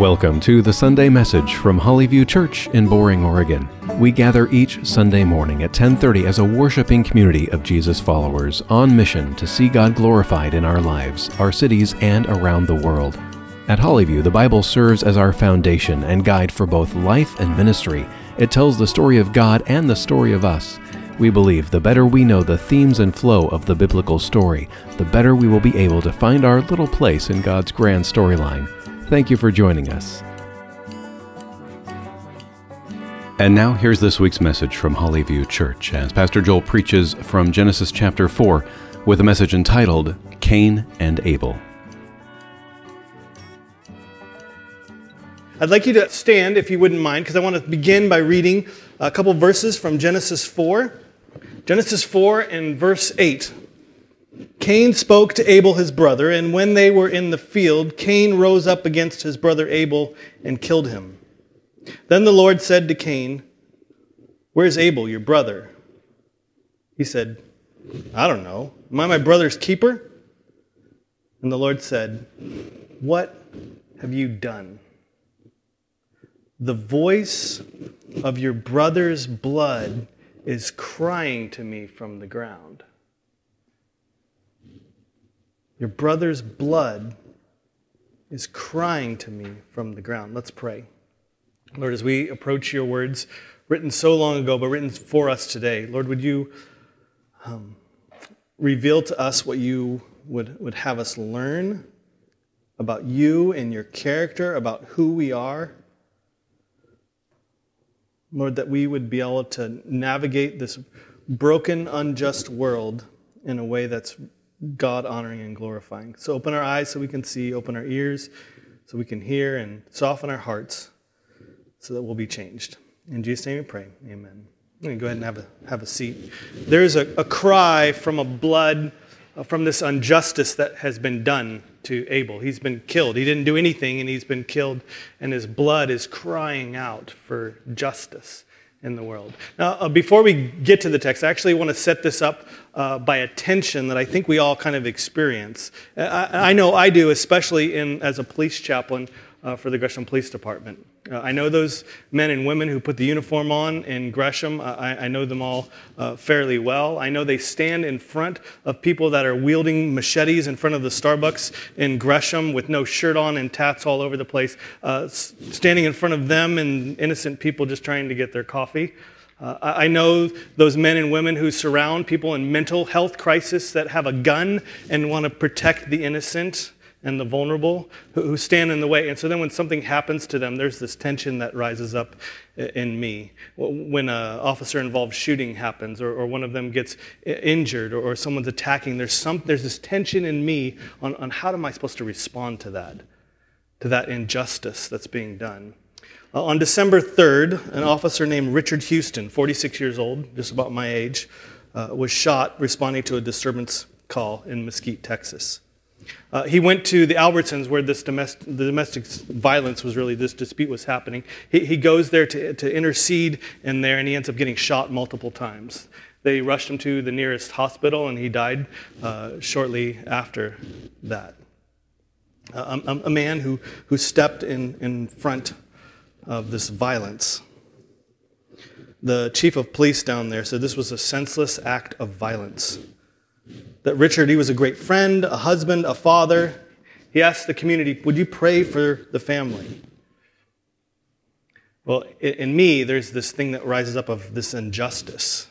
Welcome to the Sunday message from Hollyview Church in Boring, Oregon. We gather each Sunday morning at 10:30 as a worshiping community of Jesus followers on mission to see God glorified in our lives, our cities, and around the world. At Hollyview, the Bible serves as our foundation and guide for both life and ministry. It tells the story of God and the story of us. We believe the better we know the themes and flow of the biblical story, the better we will be able to find our little place in God's grand storyline. Thank you for joining us. And now here's this week's message from Hollyview Church as Pastor Joel preaches from Genesis chapter 4 with a message entitled Cain and Abel. I'd like you to stand if you wouldn't mind because I want to begin by reading a couple verses from Genesis 4. Genesis 4 and verse 8. Cain spoke to Abel his brother, and when they were in the field, Cain rose up against his brother Abel and killed him. Then the Lord said to Cain, Where's Abel, your brother? He said, I don't know. Am I my brother's keeper? And the Lord said, What have you done? The voice of your brother's blood is crying to me from the ground. Your brother's blood is crying to me from the ground. Let's pray. Lord, as we approach your words written so long ago, but written for us today, Lord, would you um, reveal to us what you would, would have us learn about you and your character, about who we are? Lord, that we would be able to navigate this broken, unjust world in a way that's God honoring and glorifying. So open our eyes so we can see, open our ears so we can hear, and soften our hearts so that we'll be changed. In Jesus' name we pray. Amen. Go ahead and have a, have a seat. There's a, a cry from a blood, uh, from this injustice that has been done to Abel. He's been killed. He didn't do anything, and he's been killed, and his blood is crying out for justice in the world. Now, uh, before we get to the text, I actually want to set this up uh, by a tension that I think we all kind of experience. I, I know I do, especially in, as a police chaplain uh, for the Gresham Police Department. Uh, I know those men and women who put the uniform on in Gresham. I, I know them all uh, fairly well. I know they stand in front of people that are wielding machetes in front of the Starbucks in Gresham with no shirt on and tats all over the place, uh, standing in front of them and innocent people just trying to get their coffee. Uh, I know those men and women who surround people in mental health crisis that have a gun and want to protect the innocent and the vulnerable who, stand in the way. And so then when something happens to them, there's this tension that rises up in me. When an officer involved shooting happens, or, or one of them gets injured, or, or, someone's attacking, there's, some, there's this tension in me on, on how am I supposed to respond to that, to that injustice that's being done. Uh, on December 3rd, an officer named Richard Houston, 46 years old, just about my age, uh, was shot responding to a disturbance call in Mesquite, Texas. Uh, he went to the Albertsons where this domestic, the domestic violence was really, this dispute was happening. He, he goes there to, to intercede in there and he ends up getting shot multiple times. They rushed him to the nearest hospital and he died uh, shortly after that. Uh, a, a, man who, who stepped in, in front of this violence. The chief of police down there said this was a senseless act of violence that Richard, he was a great friend, a husband, a father. He asked the community, Would you pray for the family? Well, in me, there's this thing that rises up of this injustice.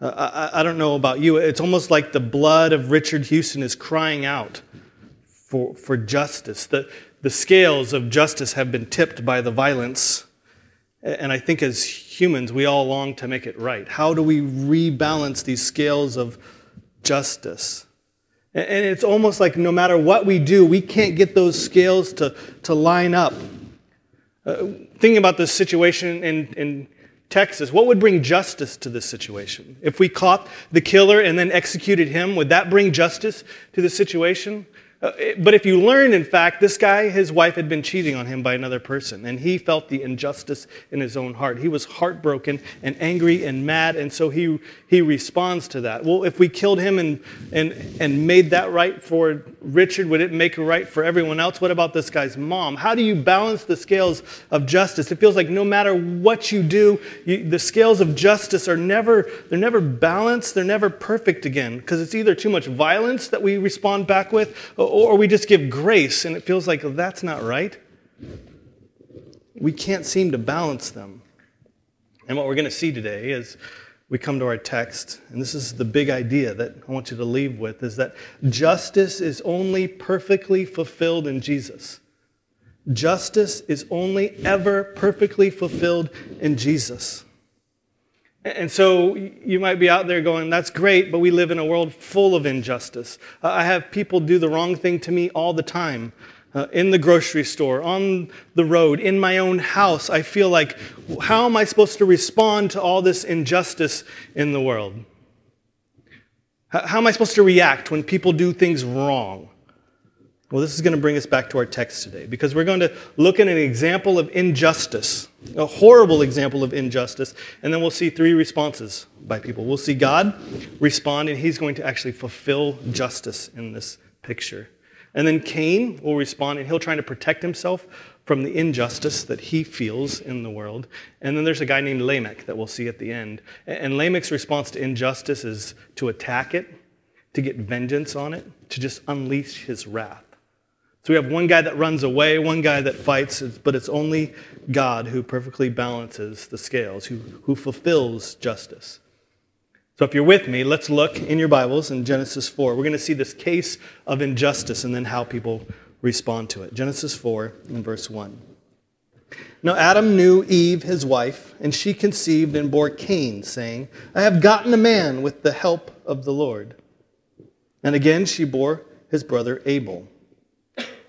I, I don't know about you. It's almost like the blood of Richard Houston is crying out for, for justice. The, the scales of justice have been tipped by the violence. And I think as humans, we all long to make it right. How do we rebalance these scales of justice. And it's almost like no matter what we do, we can't get those scales to, to line up. Uh, thinking about this situation in, in Texas, what would bring justice to this situation? If we caught the killer and then executed him, would that bring justice to the situation? Uh, but if you learn, in fact, this guy, his wife had been cheating on him by another person, and he felt the injustice in his own heart. He was heartbroken and angry and mad, and so he, he responds to that. Well, if we killed him and, and, and made that right for Richard, would it make it right for everyone else? What about this guy's mom? How do you balance the scales of justice? It feels like no matter what you do, you, the scales of justice are never, they're never balanced, they're never perfect again, because it's either too much violence that we respond back with, we just give grace, and it feels like that's not right. We can't seem to balance them. And what we're going to see today is we come to our text, and this is the big idea that I want you to leave with is that justice is only perfectly fulfilled in Jesus. Justice is only ever perfectly fulfilled in Jesus. And so you might be out there going, that's great, but we live in a world full of injustice. Uh, I have people do the wrong thing to me all the time. Uh, in the grocery store, on the road, in my own house, I feel like, how am I supposed to respond to all this injustice in the world? How am I supposed to react when people do things wrong? Well, this is going to bring us back to our text today because we're going to look at an example of injustice, a horrible example of injustice, and then we'll see three responses by people. We'll see God respond, and he's going to actually fulfill justice in this picture. And then Cain will respond, and he'll try to protect himself from the injustice that he feels in the world. And then there's a guy named Lamech that we'll see at the end. And Lamech's response to injustice is to attack it, to get vengeance on it, to just unleash his wrath. So we have one guy that runs away, one guy that fights, but it's only God who perfectly balances the scales, who, who fulfills justice. So if you're with me, let's look in your Bibles in Genesis 4. We're going to see this case of injustice and then how people respond to it. Genesis 4 in verse 1. Now Adam knew Eve, his wife, and she conceived and bore Cain, saying, I have gotten a man with the help of the Lord. And again she bore his brother Abel.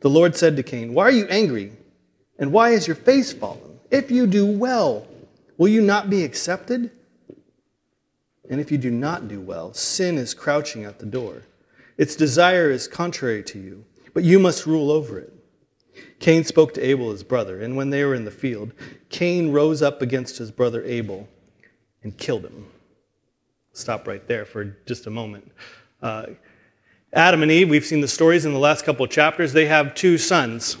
The Lord said to Cain, Why are you angry? And why is your face fallen? If you do well, will you not be accepted? And if you do not do well, sin is crouching at the door. Its desire is contrary to you, but you must rule over it. Cain spoke to Abel, his brother, and when they were in the field, Cain rose up against his brother Abel and killed him. Stop right there for just a moment. Uh, Adam and Eve, we've seen the stories in the last couple of chapters. They have two sons.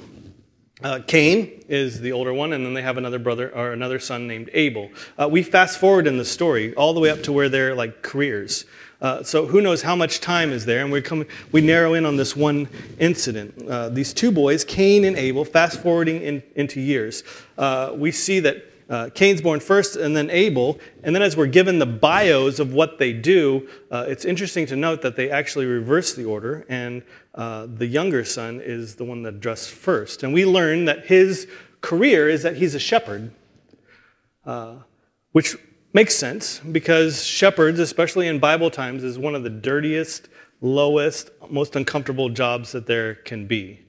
Uh, Cain is the older one, and then they have another brother or another son named Abel. Uh, we fast forward in the story all the way up to where they're like careers. Uh, so who knows how much time is there? And we come, we narrow in on this one incident. Uh, these two boys, Cain and Abel, fast forwarding in, into years, uh, we see that uh, Cain's born first and then Abel. And then as we're given the bios of what they do, uh, it's interesting to note that they actually reverse the order, and uh, the younger son is the one that addressed first. And we learn that his career is that he's a shepherd, uh, which makes sense because shepherds, especially in Bible times, is one of the dirtiest, lowest, most uncomfortable jobs that there can be.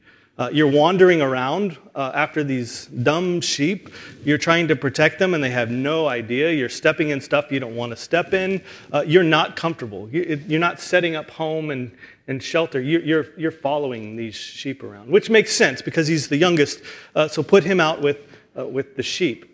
Uh, you're wandering around uh, after these dumb sheep. You're trying to protect them, and they have no idea. You're stepping in stuff you don't want to step in. Uh, you're not comfortable. You, are not setting up home and, and shelter. You're, you're, you're, following these sheep around, which makes sense because he's the youngest. Uh, so put him out with, uh, with the sheep.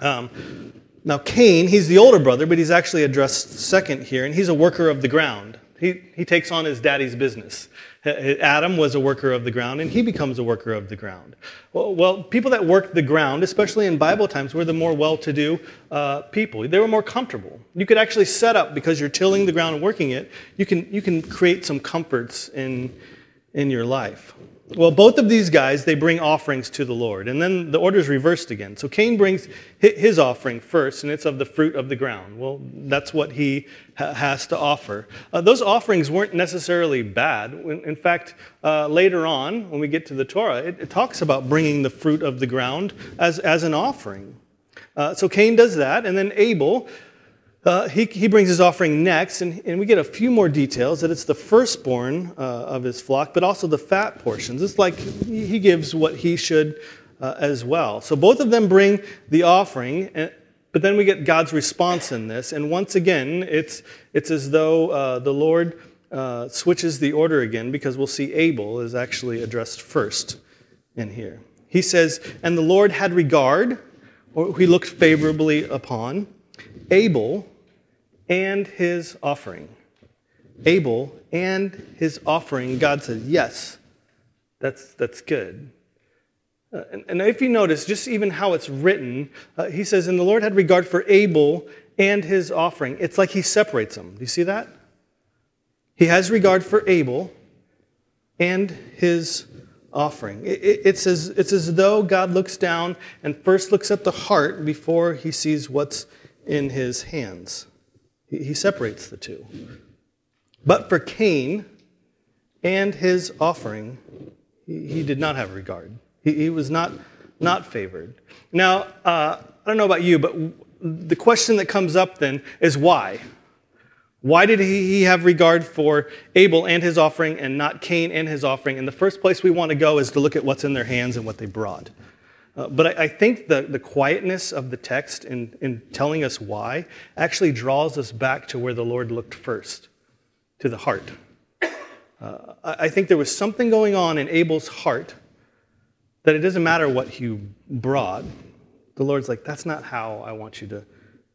Um, now, Cain, he's the older brother, but he's actually addressed second here, and he's a worker of the ground. He, he takes on his daddy's business. Adam was a worker of the ground, and he becomes a worker of the ground. Well, well people that worked the ground, especially in Bible times, were the more well to do uh, people. They were more comfortable. You could actually set up, because you're tilling the ground and working it, you can, you can create some comforts in, in your life? Well, both of these guys, they bring offerings to the Lord. And then the order is reversed again. So Cain brings his offering first, and it's of the fruit of the ground. Well, that's what he ha- has to offer. Uh, those offerings weren't necessarily bad. In fact, uh, later on, when we get to the Torah, it, it, talks about bringing the fruit of the ground as, as an offering. Uh, so Cain does that, and then Abel uh, he, he brings his offering next, and, and we get a few more details that it's the firstborn uh, of his flock, but also the fat portions. It's like he gives what he should uh, as well. So both of them bring the offering, and, but then we get God's response in this. And once again, it's, it's as though uh, the Lord uh, switches the order again, because we'll see Abel is actually addressed first in here. He says, And the Lord had regard, or he looked favorably upon Abel and his offering. Abel and his offering, God says, yes, that's, that's good. Uh, and, and, if you notice, just even how it's written, uh, he says, And the Lord had regard for Abel and his offering. It's like he separates them. Do you see that? He has regard for Abel and his offering. It, it, it's, as, it's as though God looks down and first looks at the heart before he sees what's in his hands. He separates the two. But for Cain and his offering, he, did not have regard. He, was not, not favored. Now, uh, I don't know about you, but the question that comes up then is why? Why did he have regard for Abel and his offering and not Cain and his offering? And the first place we want to go is to look at what's in their hands and what they brought. Uh, but I, I, think the, the quietness of the text in, in telling us why actually draws us back to where the Lord looked first, to the heart. Uh, I, I think there was something going on in Abel's heart that it doesn't matter what you brought. The Lord's like, that's not how I want you to,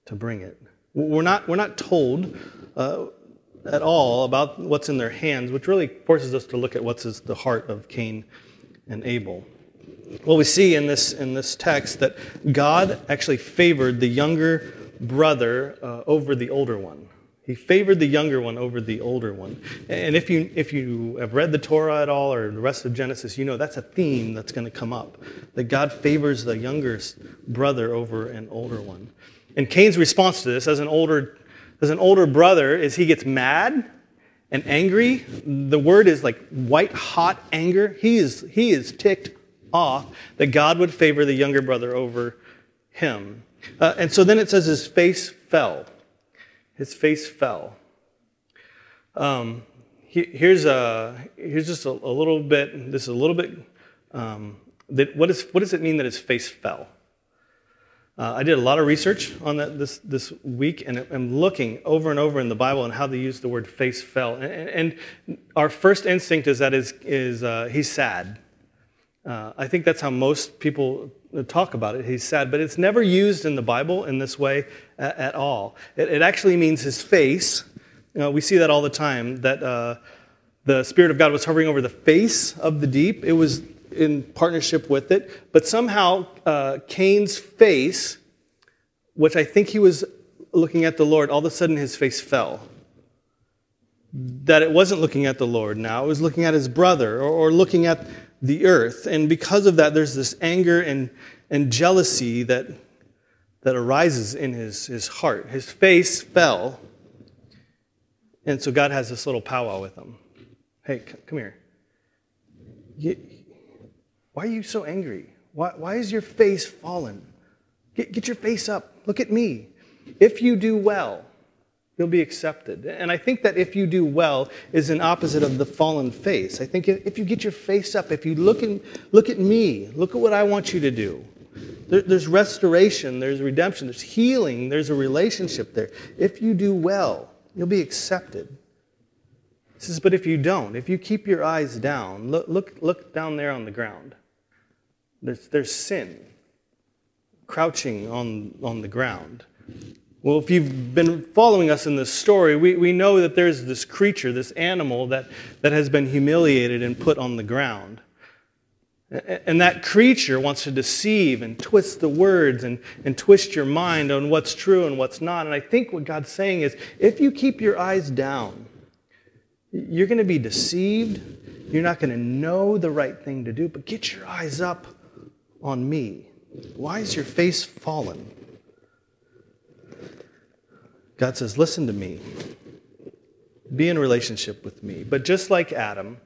to bring it. We're not, we're not told uh, at all about what's in their hands, which really forces us to look at what's the heart of Cain and Abel. Well, we see in this, in this text that God actually favored the younger brother uh, over the older one. He favored the younger one over the older one. And if you, if you have read the Torah at all or the rest of Genesis, you know that's a theme that's going to come up that God favors the younger brother over an older one. And Cain's response to this, as an older, as an older brother, is he gets mad and angry. The word is like white hot anger. He is, he is ticked off that God would favor the younger brother over him. Uh, and so then it says his face fell. His face fell. Um, he, here's, a, here's just a, a, little bit, this is a little bit, um, that, what, is, what does it mean that his face fell? Uh, I did a lot of research on that this, this week, and I'm looking over and over in the Bible and how they use the word face fell. And, and our first instinct is that is, is uh, he's sad. Uh, I think that's how most people talk about it. He's sad, but it's never used in the Bible in this way at, at all. It, it, actually means his face. You know, we see that all the time, that uh, the Spirit of God was hovering over the face of the deep. It was in partnership with it. But somehow, uh, Cain's face, which I think he was looking at the Lord, all of a sudden his face fell. That it wasn't looking at the Lord now, it was looking at his brother or, or looking at the earth. And because of that, there's this anger and, and jealousy that, that arises in his, his heart. His face fell. And so God has this little powwow with him. Hey, come here. why are you so angry? Why, why is your face fallen? Get, get your face up. Look at me. If you do well, you'll be accepted. And I think that if you do well is an opposite of the fallen face. I think if you get your face up, if you look, in, look at me, look at what I want you to do. There, there's restoration, there's redemption, there's healing, there's a relationship there. If you do well, you'll be accepted. He says, but if you don't, if you keep your eyes down, look, look, look down there on the ground. There's, there's sin crouching on, on the ground. Well, if you've been following us in this story, we, we know that there's this creature, this animal that, that has been humiliated and put on the ground. And that creature wants to deceive and twist the words and, and twist your mind on what's true and what's not. And I think what God's saying is if you keep your eyes down, you're going to be deceived You're not going to know the right thing to do, but get your eyes up on me. Why is your face fallen? God says, Listen to me. Be in relationship with me. But just like Adam,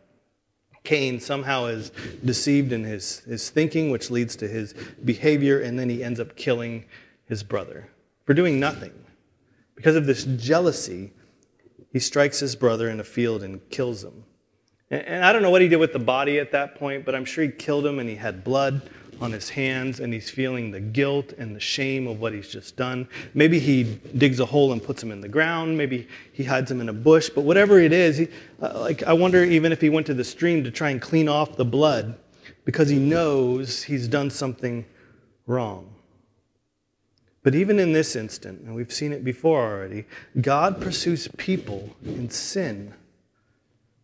Cain somehow is deceived in his, his thinking, which leads to his behavior, and then he ends up killing his brother for doing nothing. Because of this jealousy, he strikes his brother in a field and kills him. And I don't know what he did with the body at that point, but I'm sure he killed him and he had blood on his hands and he's feeling the guilt and the shame of what he's just done. Maybe he digs a hole and puts him in the ground. Maybe he hides him in a bush. But whatever it is, he, uh, like I wonder even if he went to the stream to try and clean off the blood because he knows he's done something wrong. But even in this instant, and we've seen it before already, God pursues people in sin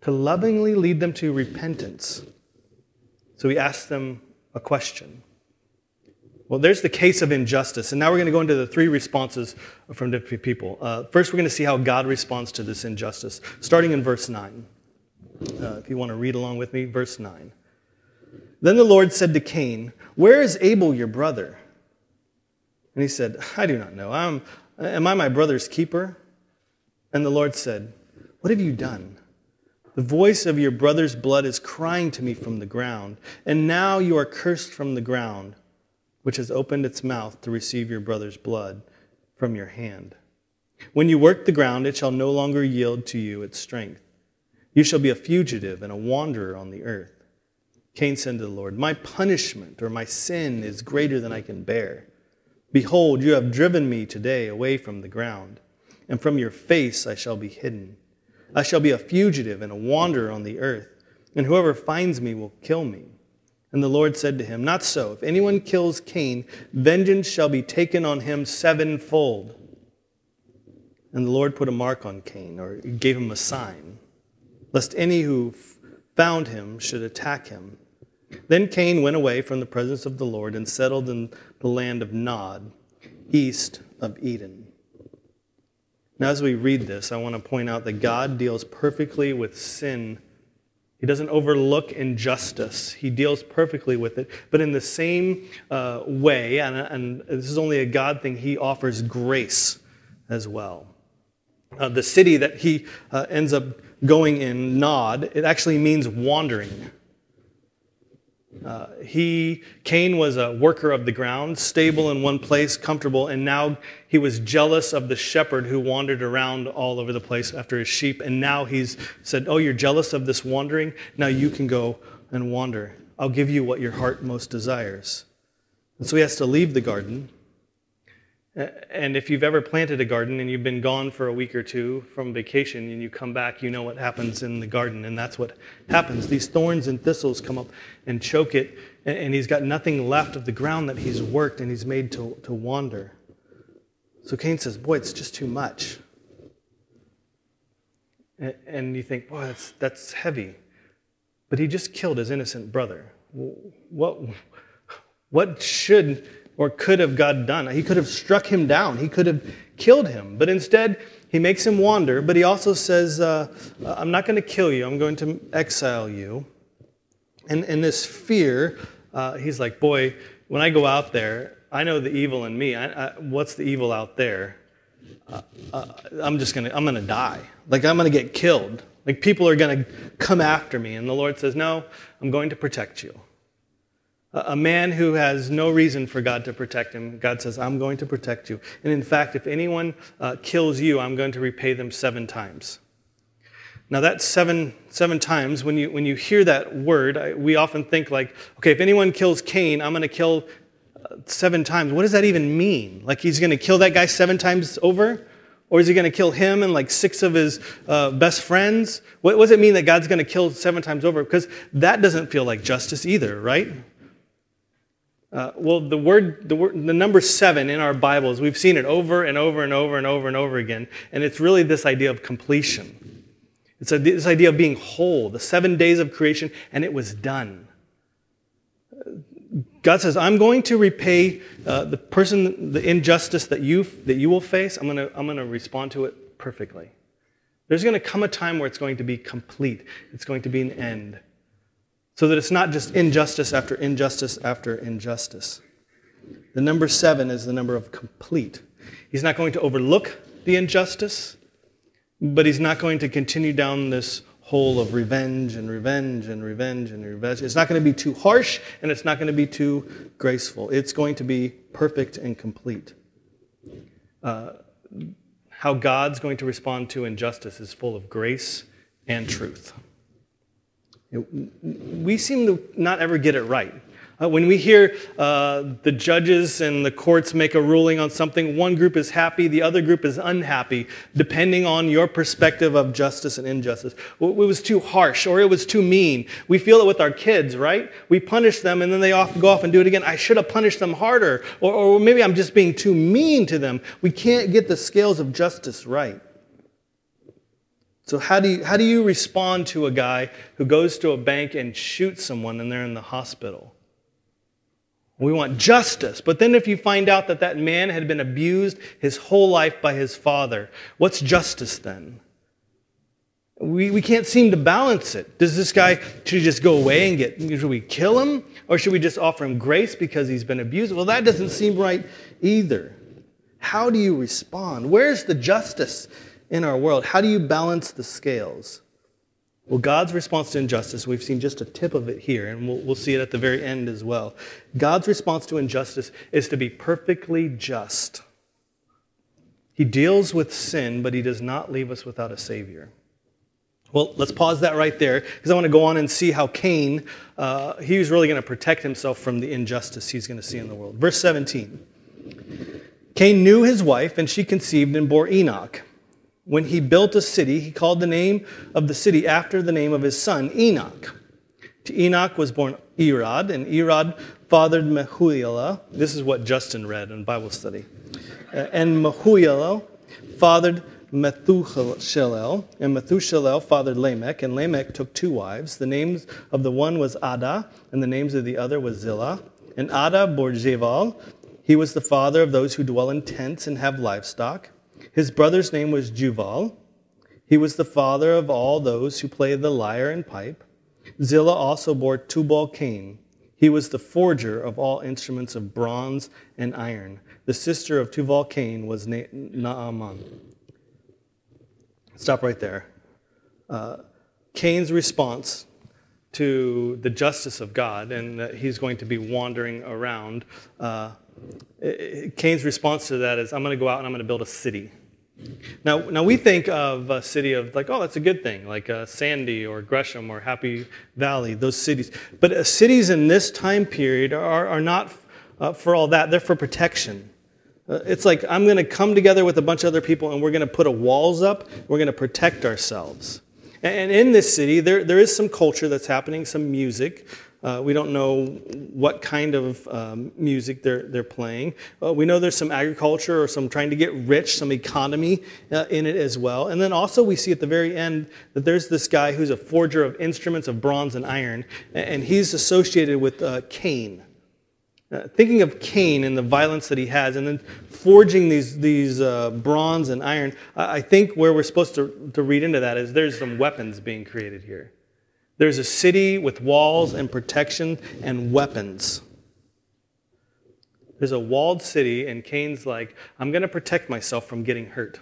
to lovingly lead them to repentance. So he asks them a question. Well, there's the case of injustice. And now we're going to go into the three responses from different people. Uh, first, we're going to see how God responds to this injustice, starting in verse 9. Uh, if you want to read along with me, verse 9. Then the Lord said to Cain, Where is Abel, your brother? And he said, I do not know. I'm, am I my brother's keeper? And the Lord said, What have you done? The voice of your brother's blood is crying to me from the ground, and now you are cursed from the ground, which has opened its mouth to receive your brother's blood from your hand. When you work the ground, it shall no longer yield to you its strength. You shall be a fugitive and a wanderer on the earth. Cain said to the Lord, My punishment or my sin is greater than I can bear. Behold, you have driven me today away from the ground, and from your face I shall be hidden. I shall be a fugitive and a wanderer on the earth, and whoever finds me will kill me. And the Lord said to him, Not so. If anyone kills Cain, vengeance shall be taken on him sevenfold. And the Lord put a mark on Cain, or gave him a sign, lest any who found him should attack him. Then Cain went away from the presence of the Lord and settled in the land of Nod, east of Eden. Now, as we read this, I want to point out that God deals perfectly with sin. He doesn't overlook injustice. He deals perfectly with it. But in the same uh, way, and, and, this is only a God thing, He offers grace as well. Uh, the city that he uh, ends up going in, Nod, it actually means wandering. Uh, he, Cain was a worker of the ground, stable in one place, comfortable, and now he was jealous of the shepherd who wandered around all over the place after his sheep. And now he's said, Oh, you're jealous of this wandering? Now you can go and wander. I'll give you what your heart most desires. And so he has to leave the garden and if you've ever planted a garden and you've been gone for a week or two from vacation and you come back, you know what happens in the garden. And that's what happens. These thorns and thistles come up and choke it, and he's got nothing left of the ground that he's worked and he's made to, to wander. So Cain says, Boy, it's just too much. And you think, Boy, that's, that's heavy. But he just killed his innocent brother. What, what should or could have God done. He could have struck him down, he could have killed him. But instead, he makes him wander, but he also says, uh, I'm not going to kill you, I'm going to exile you. And in this fear, uh, he's like, Boy, when I go out there, I know the evil in me. I, I, what's the evil out there? Uh, uh I'm just to, I'm going to die. Like, I'm going to get killed. Like, people are going to come after me. And the Lord says, No, I'm going to protect you. A man who has no reason for God to protect him, God says, I'm going to protect you. And in fact, if anyone uh, kills you, I'm going to repay them seven times. Now, that seven, seven times, when you, when you hear that word, I, we often think like, okay, if anyone kills Cain, I'm going to kill uh, seven times. What does that even mean? Like he's going to kill that guy seven times over? Or is he going to kill him and like six of his uh, best friends? What, what does it mean that God's going to kill seven times over? Because that doesn't feel like justice either, right? Uh, well, the word, the word, the number seven in our Bibles, we've seen it over and over and over and over and over again, and it's really this idea of completion. It's a, this idea of being whole, the seven days of creation, and it was done. God says, I'm going to repay uh, the person, the injustice that you, that you will face. I'm going to, I'm going to respond to it perfectly. There's going to come a time where it's going to be complete, it's going to be an end. So that it's not just injustice after injustice after injustice. The number seven is the number of complete. He's not going to overlook the injustice, but he's not going to continue down this hole of revenge and revenge and revenge and revenge. It's not going to be too harsh and it's not going to be too graceful. It's going to be perfect and complete. Uh, how God's going to respond to injustice is full of grace and truth. We seem to not ever get it right. Uh, when we hear uh, the judges and the courts make a ruling on something, one group is happy, the other group is unhappy, depending on your perspective of justice and injustice. It was too harsh or it was too mean. We feel it with our kids, right? We punish them and then they often go off and do it again. I should have punished them harder. Or, or maybe I'm just being too mean to them. We can't get the scales of justice right. So, how do, you, how do you respond to a guy who goes to a bank and shoots someone and they're in the hospital? We want justice. But then, if you find out that that man had been abused his whole life by his father, what's justice then? We, we can't seem to balance it. Does this guy, should he just go away and get, should we kill him? Or should we just offer him grace because he's been abused? Well, that doesn't seem right either. How do you respond? Where's the justice in our world? How do you balance the scales? Well, God's response to injustice, we've seen just a tip of it here, and we'll, we'll, see it at the very end as well. God's response to injustice is to be perfectly just. He deals with sin, but he does not leave us without a Savior. Well, let's pause that right there because I want to go on and see how Cain, uh, he was really going to protect himself from the injustice he's going to see in the world. Verse 17 Cain knew his wife, and she conceived and bore Enoch. When he built a city, he called the name of the city after the name of his son, Enoch. To Enoch was born Irad, and Irad fathered Mehujael. This is what Justin read in Bible study. Uh, and Mehujael fathered Methushelel, and Methushelel fathered Lamech, and Lamech took two wives. The names of the one was Adah, and the names of the other was Zillah. And Adah bore Jabal. He was the father of those who dwell in tents and have livestock. His brother's name was Jubal. He was the father of all those who play the lyre and pipe. Zillah also bore Tubal Cain. He was the forger of all instruments of bronze and iron. The sister of Tubal Cain was Na- Naamah. Stop right there. Uh, Cain's response to the justice of God and that he's going to be wandering around. Uh, Cain's response to that is, I'm going to go out and I'm going to build a city. Now, now we think of a city of like, oh, that's a good thing, like uh, Sandy or Gresham or Happy Valley, those cities. But uh, cities in this time period are, are not uh, for all that, they're for protection. Uh, it's like I'm going to come together with a bunch of other people and we're going to put a walls up, we're going to protect ourselves. And in this city, there, there is some culture that's happening, some music. Uh, we don't know what kind of um, music they're, they're playing. Uh, we know there's some agriculture or some trying to get rich, some economy uh, in it as well. And then also, we see at the very end that there's this guy who's a forger of instruments of bronze and iron, and he's associated with uh, Cain. Uh, thinking of Cain and the violence that he has, and then forging these, these uh, bronze and iron, I think where we're supposed to, to read into that is there's some weapons being created here. There's a city with walls and protection and weapons. There's a walled city, and Cain's like, I'm going to protect myself from getting hurt.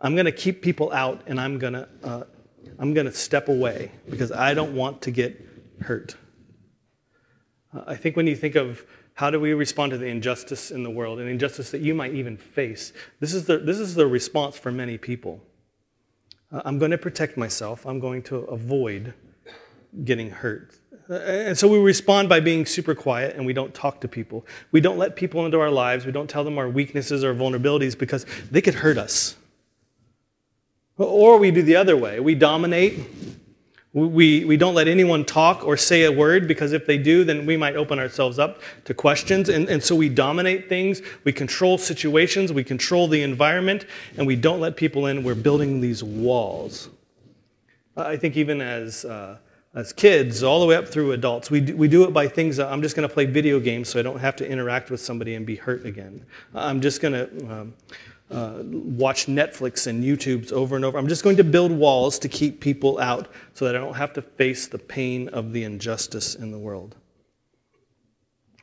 I'm going to keep people out, and I'm going to, uh, I'm going to step away because I don't want to get hurt. Uh, I think when you think of how do we respond to the injustice in the world, and injustice that you might even face, this is the, this is the response for many people. Uh, I'm going to protect myself. I'm going to avoid getting hurt. And so we respond by being super quiet and we don't talk to people. We don't let people into our lives. We don't tell them our weaknesses or vulnerabilities because they could hurt us. Or we do the other way. We dominate we, we don't let anyone talk or say a word because if they do, then we might open ourselves up to questions. And, and so we dominate things, we control situations, we control the environment, and we don't let people in. We're building these walls. I think even as, uh, as kids, all the way up through adults, we do, we do it by things I'm just going to play video games so I don't have to interact with somebody and be hurt again. I'm just going to. Um, uh, watch Netflix and YouTube's over and over. I'm just going to build walls to keep people out so that I don't have to face the pain of the injustice in the world.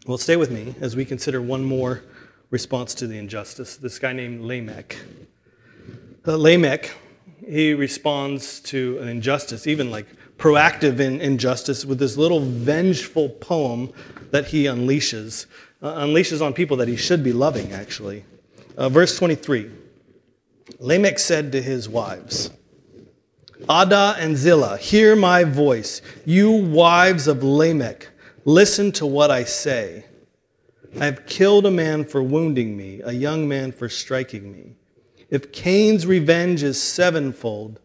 Well, stay with me as we consider one more response to the injustice. This guy named Lamech. Uh, Lamech, he responds to an injustice, even like proactive in injustice, with this little vengeful poem that he unleashes. Uh, unleashes on people that he should be loving, actually. Uh, verse 23 Lamech said to his wives, Adah and Zillah, hear my voice. You wives of Lamech, listen to what I say. I have killed a man for wounding me, a young man for striking me. If Cain's revenge is sevenfold,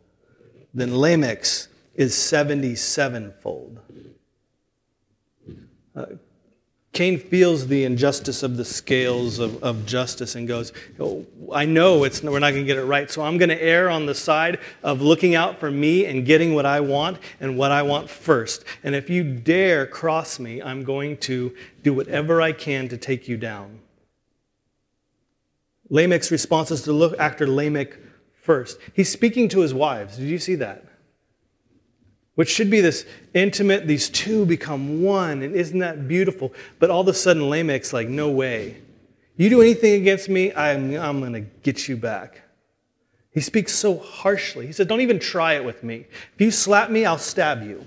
then Lamech's is 77 fold. Uh, Cain feels the injustice of the scales of, of justice and goes, oh, I know it's, we're not going to get it right, so I'm going to err on the side of looking out for me and getting what I want and what I want first. And if you dare cross me, I'm going to do whatever I can to take you down. Lamech's response is to look after Lamech first. He's speaking to his wives. Did you see that? Which should be this intimate, these two become one, and isn't that beautiful? But all of a sudden, Lamech's like, no way. You do anything against me, I'm, I'm going to get you back. He speaks so harshly. He says, Don't even try it with me. If you slap me, I'll stab you.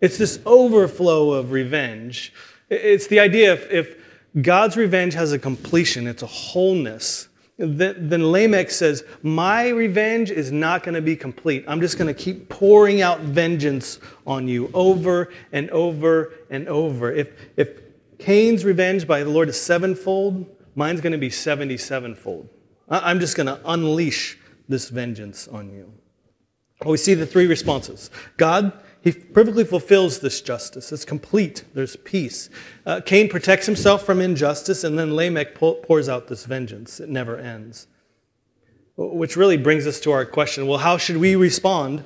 It's this overflow of revenge. It's the idea if, if God's revenge has a completion, it's a wholeness then Lamech says, My revenge is not going to be complete. I'm just going to keep pouring out vengeance on you over and over and over. If, if Cain's revenge by the Lord is sevenfold, mine's going to be 77fold. I'm just going to unleash this vengeance on you. Well, we see the three responses God he perfectly fulfills this justice. It's complete. There's peace. Uh, Cain protects himself from injustice, and then Lamech pours out this vengeance. It never ends. Which really brings us to our question well, how should we respond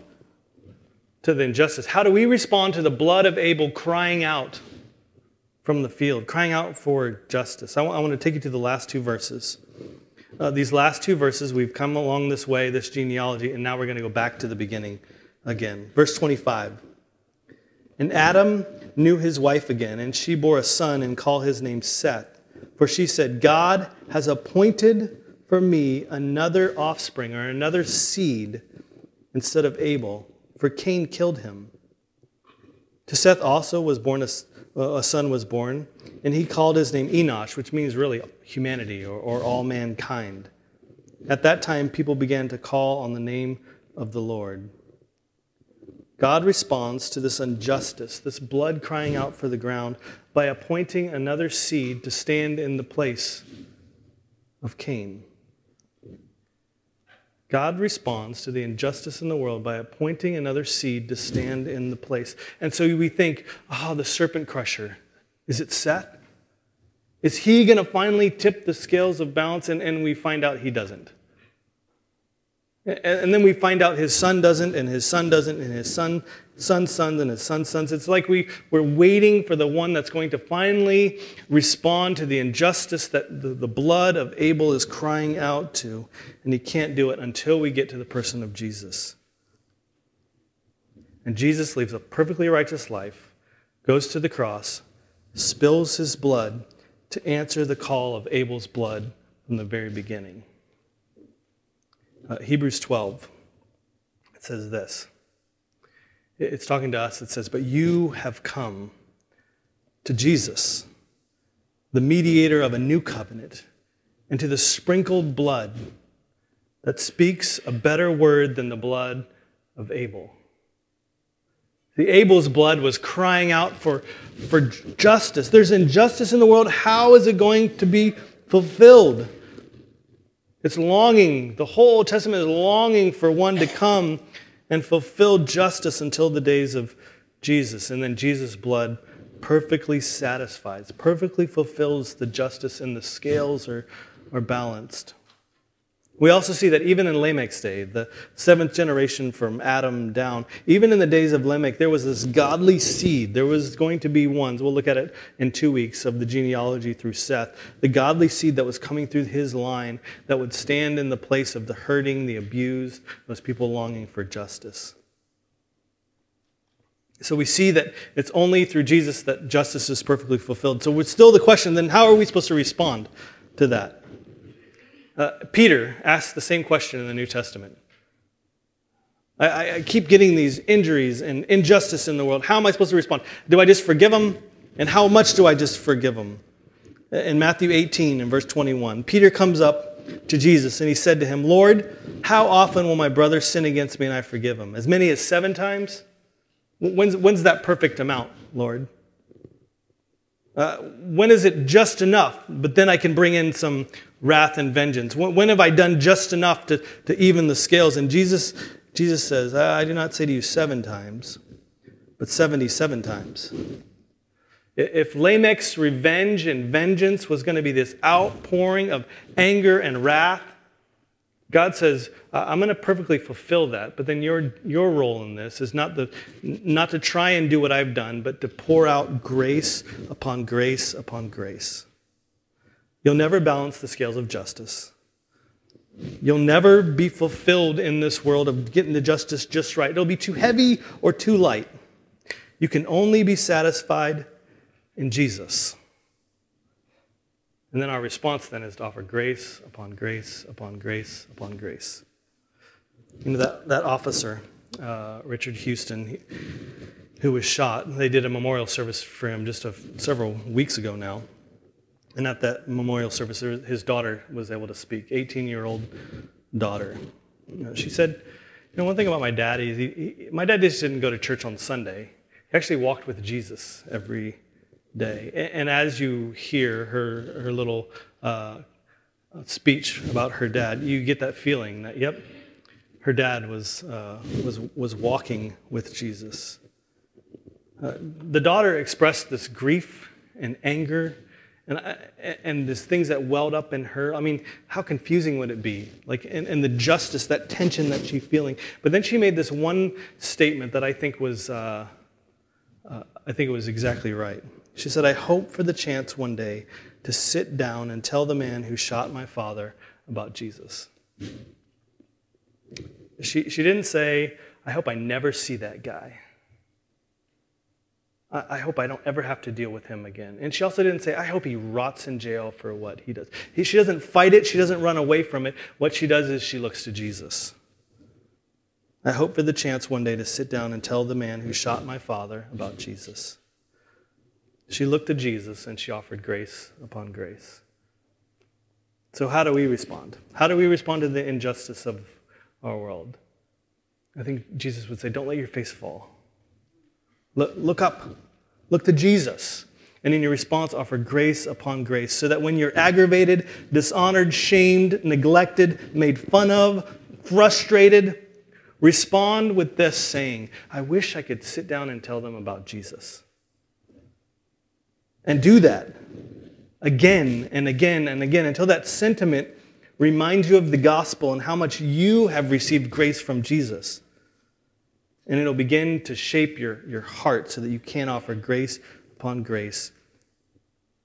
to the injustice? How do we respond to the blood of Abel crying out from the field, crying out for justice? I, w- I want to take you to the last two verses. Uh, these last two verses, we've come along this way, this genealogy, and now we're going to go back to the beginning again. Verse 25. And Adam knew his wife again, and she bore a son and called his name Seth. For she said, God has appointed for me another offspring or another seed instead of Abel, for Cain killed him. To Seth also was born a, a son was born, and he called his name Enosh, which means really humanity or, or all mankind. At that time, people began to call on the name of the Lord. God responds to this injustice, this blood crying out for the ground, by appointing another seed to stand in the place of Cain. God responds to the injustice in the world by appointing another seed to stand in the place. And so we think, oh, the serpent crusher. Is it Seth? Is he going to finally tip the scales of balance? And, and we find out he doesn't. And then we find out his son doesn't, and his son doesn't, and his son, son's sons, and his son's sons. It's like we, we're waiting for the one that's going to finally respond to the injustice that the, the blood of Abel is crying out to, and he can't do it until we get to the person of Jesus. And Jesus lives a perfectly righteous life, goes to the cross, spills his blood to answer the call of Abel's blood from the very beginning. Uh, Hebrews 12, it says this. It's talking to us. It says, But you have come to Jesus, the mediator of a new covenant, and to the sprinkled blood that speaks a better word than the blood of Abel. The Abel's blood was crying out for, for justice. There's injustice in the world. How is it going to be fulfilled? It's longing, the whole Old Testament is longing for one to come and fulfill justice until the days of Jesus. And then Jesus' blood perfectly satisfies, perfectly fulfills the justice, and the scales are, are balanced. We also see that even in Lamech's day, the seventh generation from Adam down, even in the days of Lamech, there was this godly seed. There was going to be ones, we'll look at it in two weeks of the genealogy through Seth, the godly seed that was coming through his line that would stand in the place of the hurting, the abused, those people longing for justice. So we see that it's only through Jesus that justice is perfectly fulfilled. So it's still the question then, how are we supposed to respond to that? Uh, Peter asks the same question in the New Testament. I, I, keep getting these injuries and injustice in the world. How am I supposed to respond? Do I just forgive them? And how much do I just forgive them? In Matthew 18 and verse 21, Peter comes up to Jesus and he said to him, Lord, how often will my brother sin against me and I forgive him? As many as seven times? When's, when's that perfect amount, Lord? Uh, when is it just enough, but then I can bring in some wrath and vengeance? When, when have I done just enough to, to even the scales? And Jesus, Jesus says, I do not say to you seven times, but 77 times. If Lamech's revenge and vengeance was going to be this outpouring of anger and wrath, God says, I'm going to perfectly fulfill that, but then your, your role in this is not, the, not to try and do what I've done, but to pour out grace upon grace upon grace. You'll never balance the scales of justice. You'll never be fulfilled in this world of getting the justice just right. It'll be too heavy or too light. You can only be satisfied in Jesus. And then our response then is to offer grace upon grace upon grace upon grace. You know, that, that officer, uh, Richard Houston, he, who was shot, they did a memorial service for him just a, several weeks ago now. And at that memorial service, his daughter was able to speak, 18 year old daughter. She said, You know, one thing about my dad is he, he, my dad just didn't go to church on Sunday. He actually walked with Jesus every day. And, as you hear her, her little uh, speech about her dad, you get that feeling that, yep, her dad was, uh, was, was walking with Jesus. Uh, the daughter expressed this grief and anger and, and these things that welled up in her. I mean, how confusing would it be? Like, and, and the justice, that tension that she's feeling. But then she made this one statement that I think was, uh, uh, I think it was exactly right. She said, I hope for the chance one day to sit down and tell the man who shot my father about Jesus. She, she didn't say, I hope I never see that guy. I, hope I don't ever have to deal with him again. And she also didn't say, I hope he rots in jail for what he does. He, she doesn't fight it, she doesn't run away from it. What she does is she looks to Jesus. I hope for the chance one day to sit down and tell the man who shot my father about Jesus. She looked to Jesus and she offered grace upon grace. So, how do we respond? How do we respond to the injustice of our world? I think Jesus would say, Don't let your face fall. Look, look up, look to Jesus. And in your response, offer grace upon grace so that when you're aggravated, dishonored, shamed, neglected, made fun of, frustrated, respond with this saying, I wish I could sit down and tell them about Jesus. And do that again and again and again until that sentiment reminds you of the gospel and how much you have received grace from Jesus. And it'll begin to shape your, your heart so that you can offer grace upon grace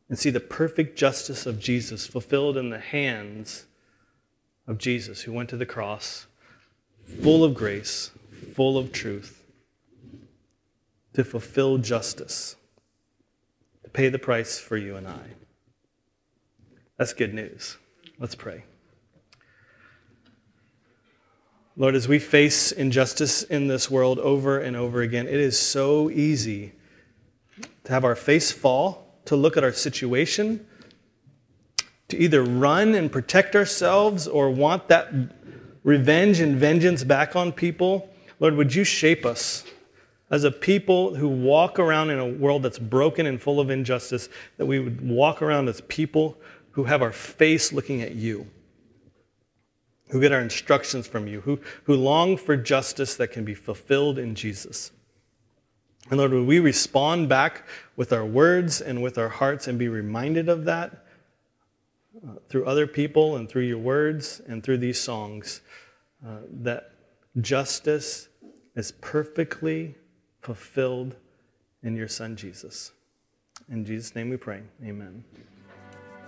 and see the perfect justice of Jesus fulfilled in the hands of Jesus, who went to the cross full of grace, full of truth, to fulfill justice to pay the price for you and I. That's good news. Let's pray. Lord, as we face injustice in this world over and over again, it is so easy to have our face fall, to look at our situation, to either run and protect ourselves or want that revenge and vengeance back on people. Lord, would you shape us? as a people who walk around in a world that's broken and full of injustice, that we would walk around as people who have our face looking at you, who get our instructions from you, who, who long for justice that can be fulfilled in Jesus. And Lord, would we respond back with our words and with our hearts and be reminded of that? uh, through other people and through your words and through these songs uh, that justice is perfectly fulfilled in your Son Jesus. In Jesus' name we pray. Amen.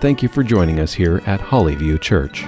thank you for joining us here at Hollyview Church.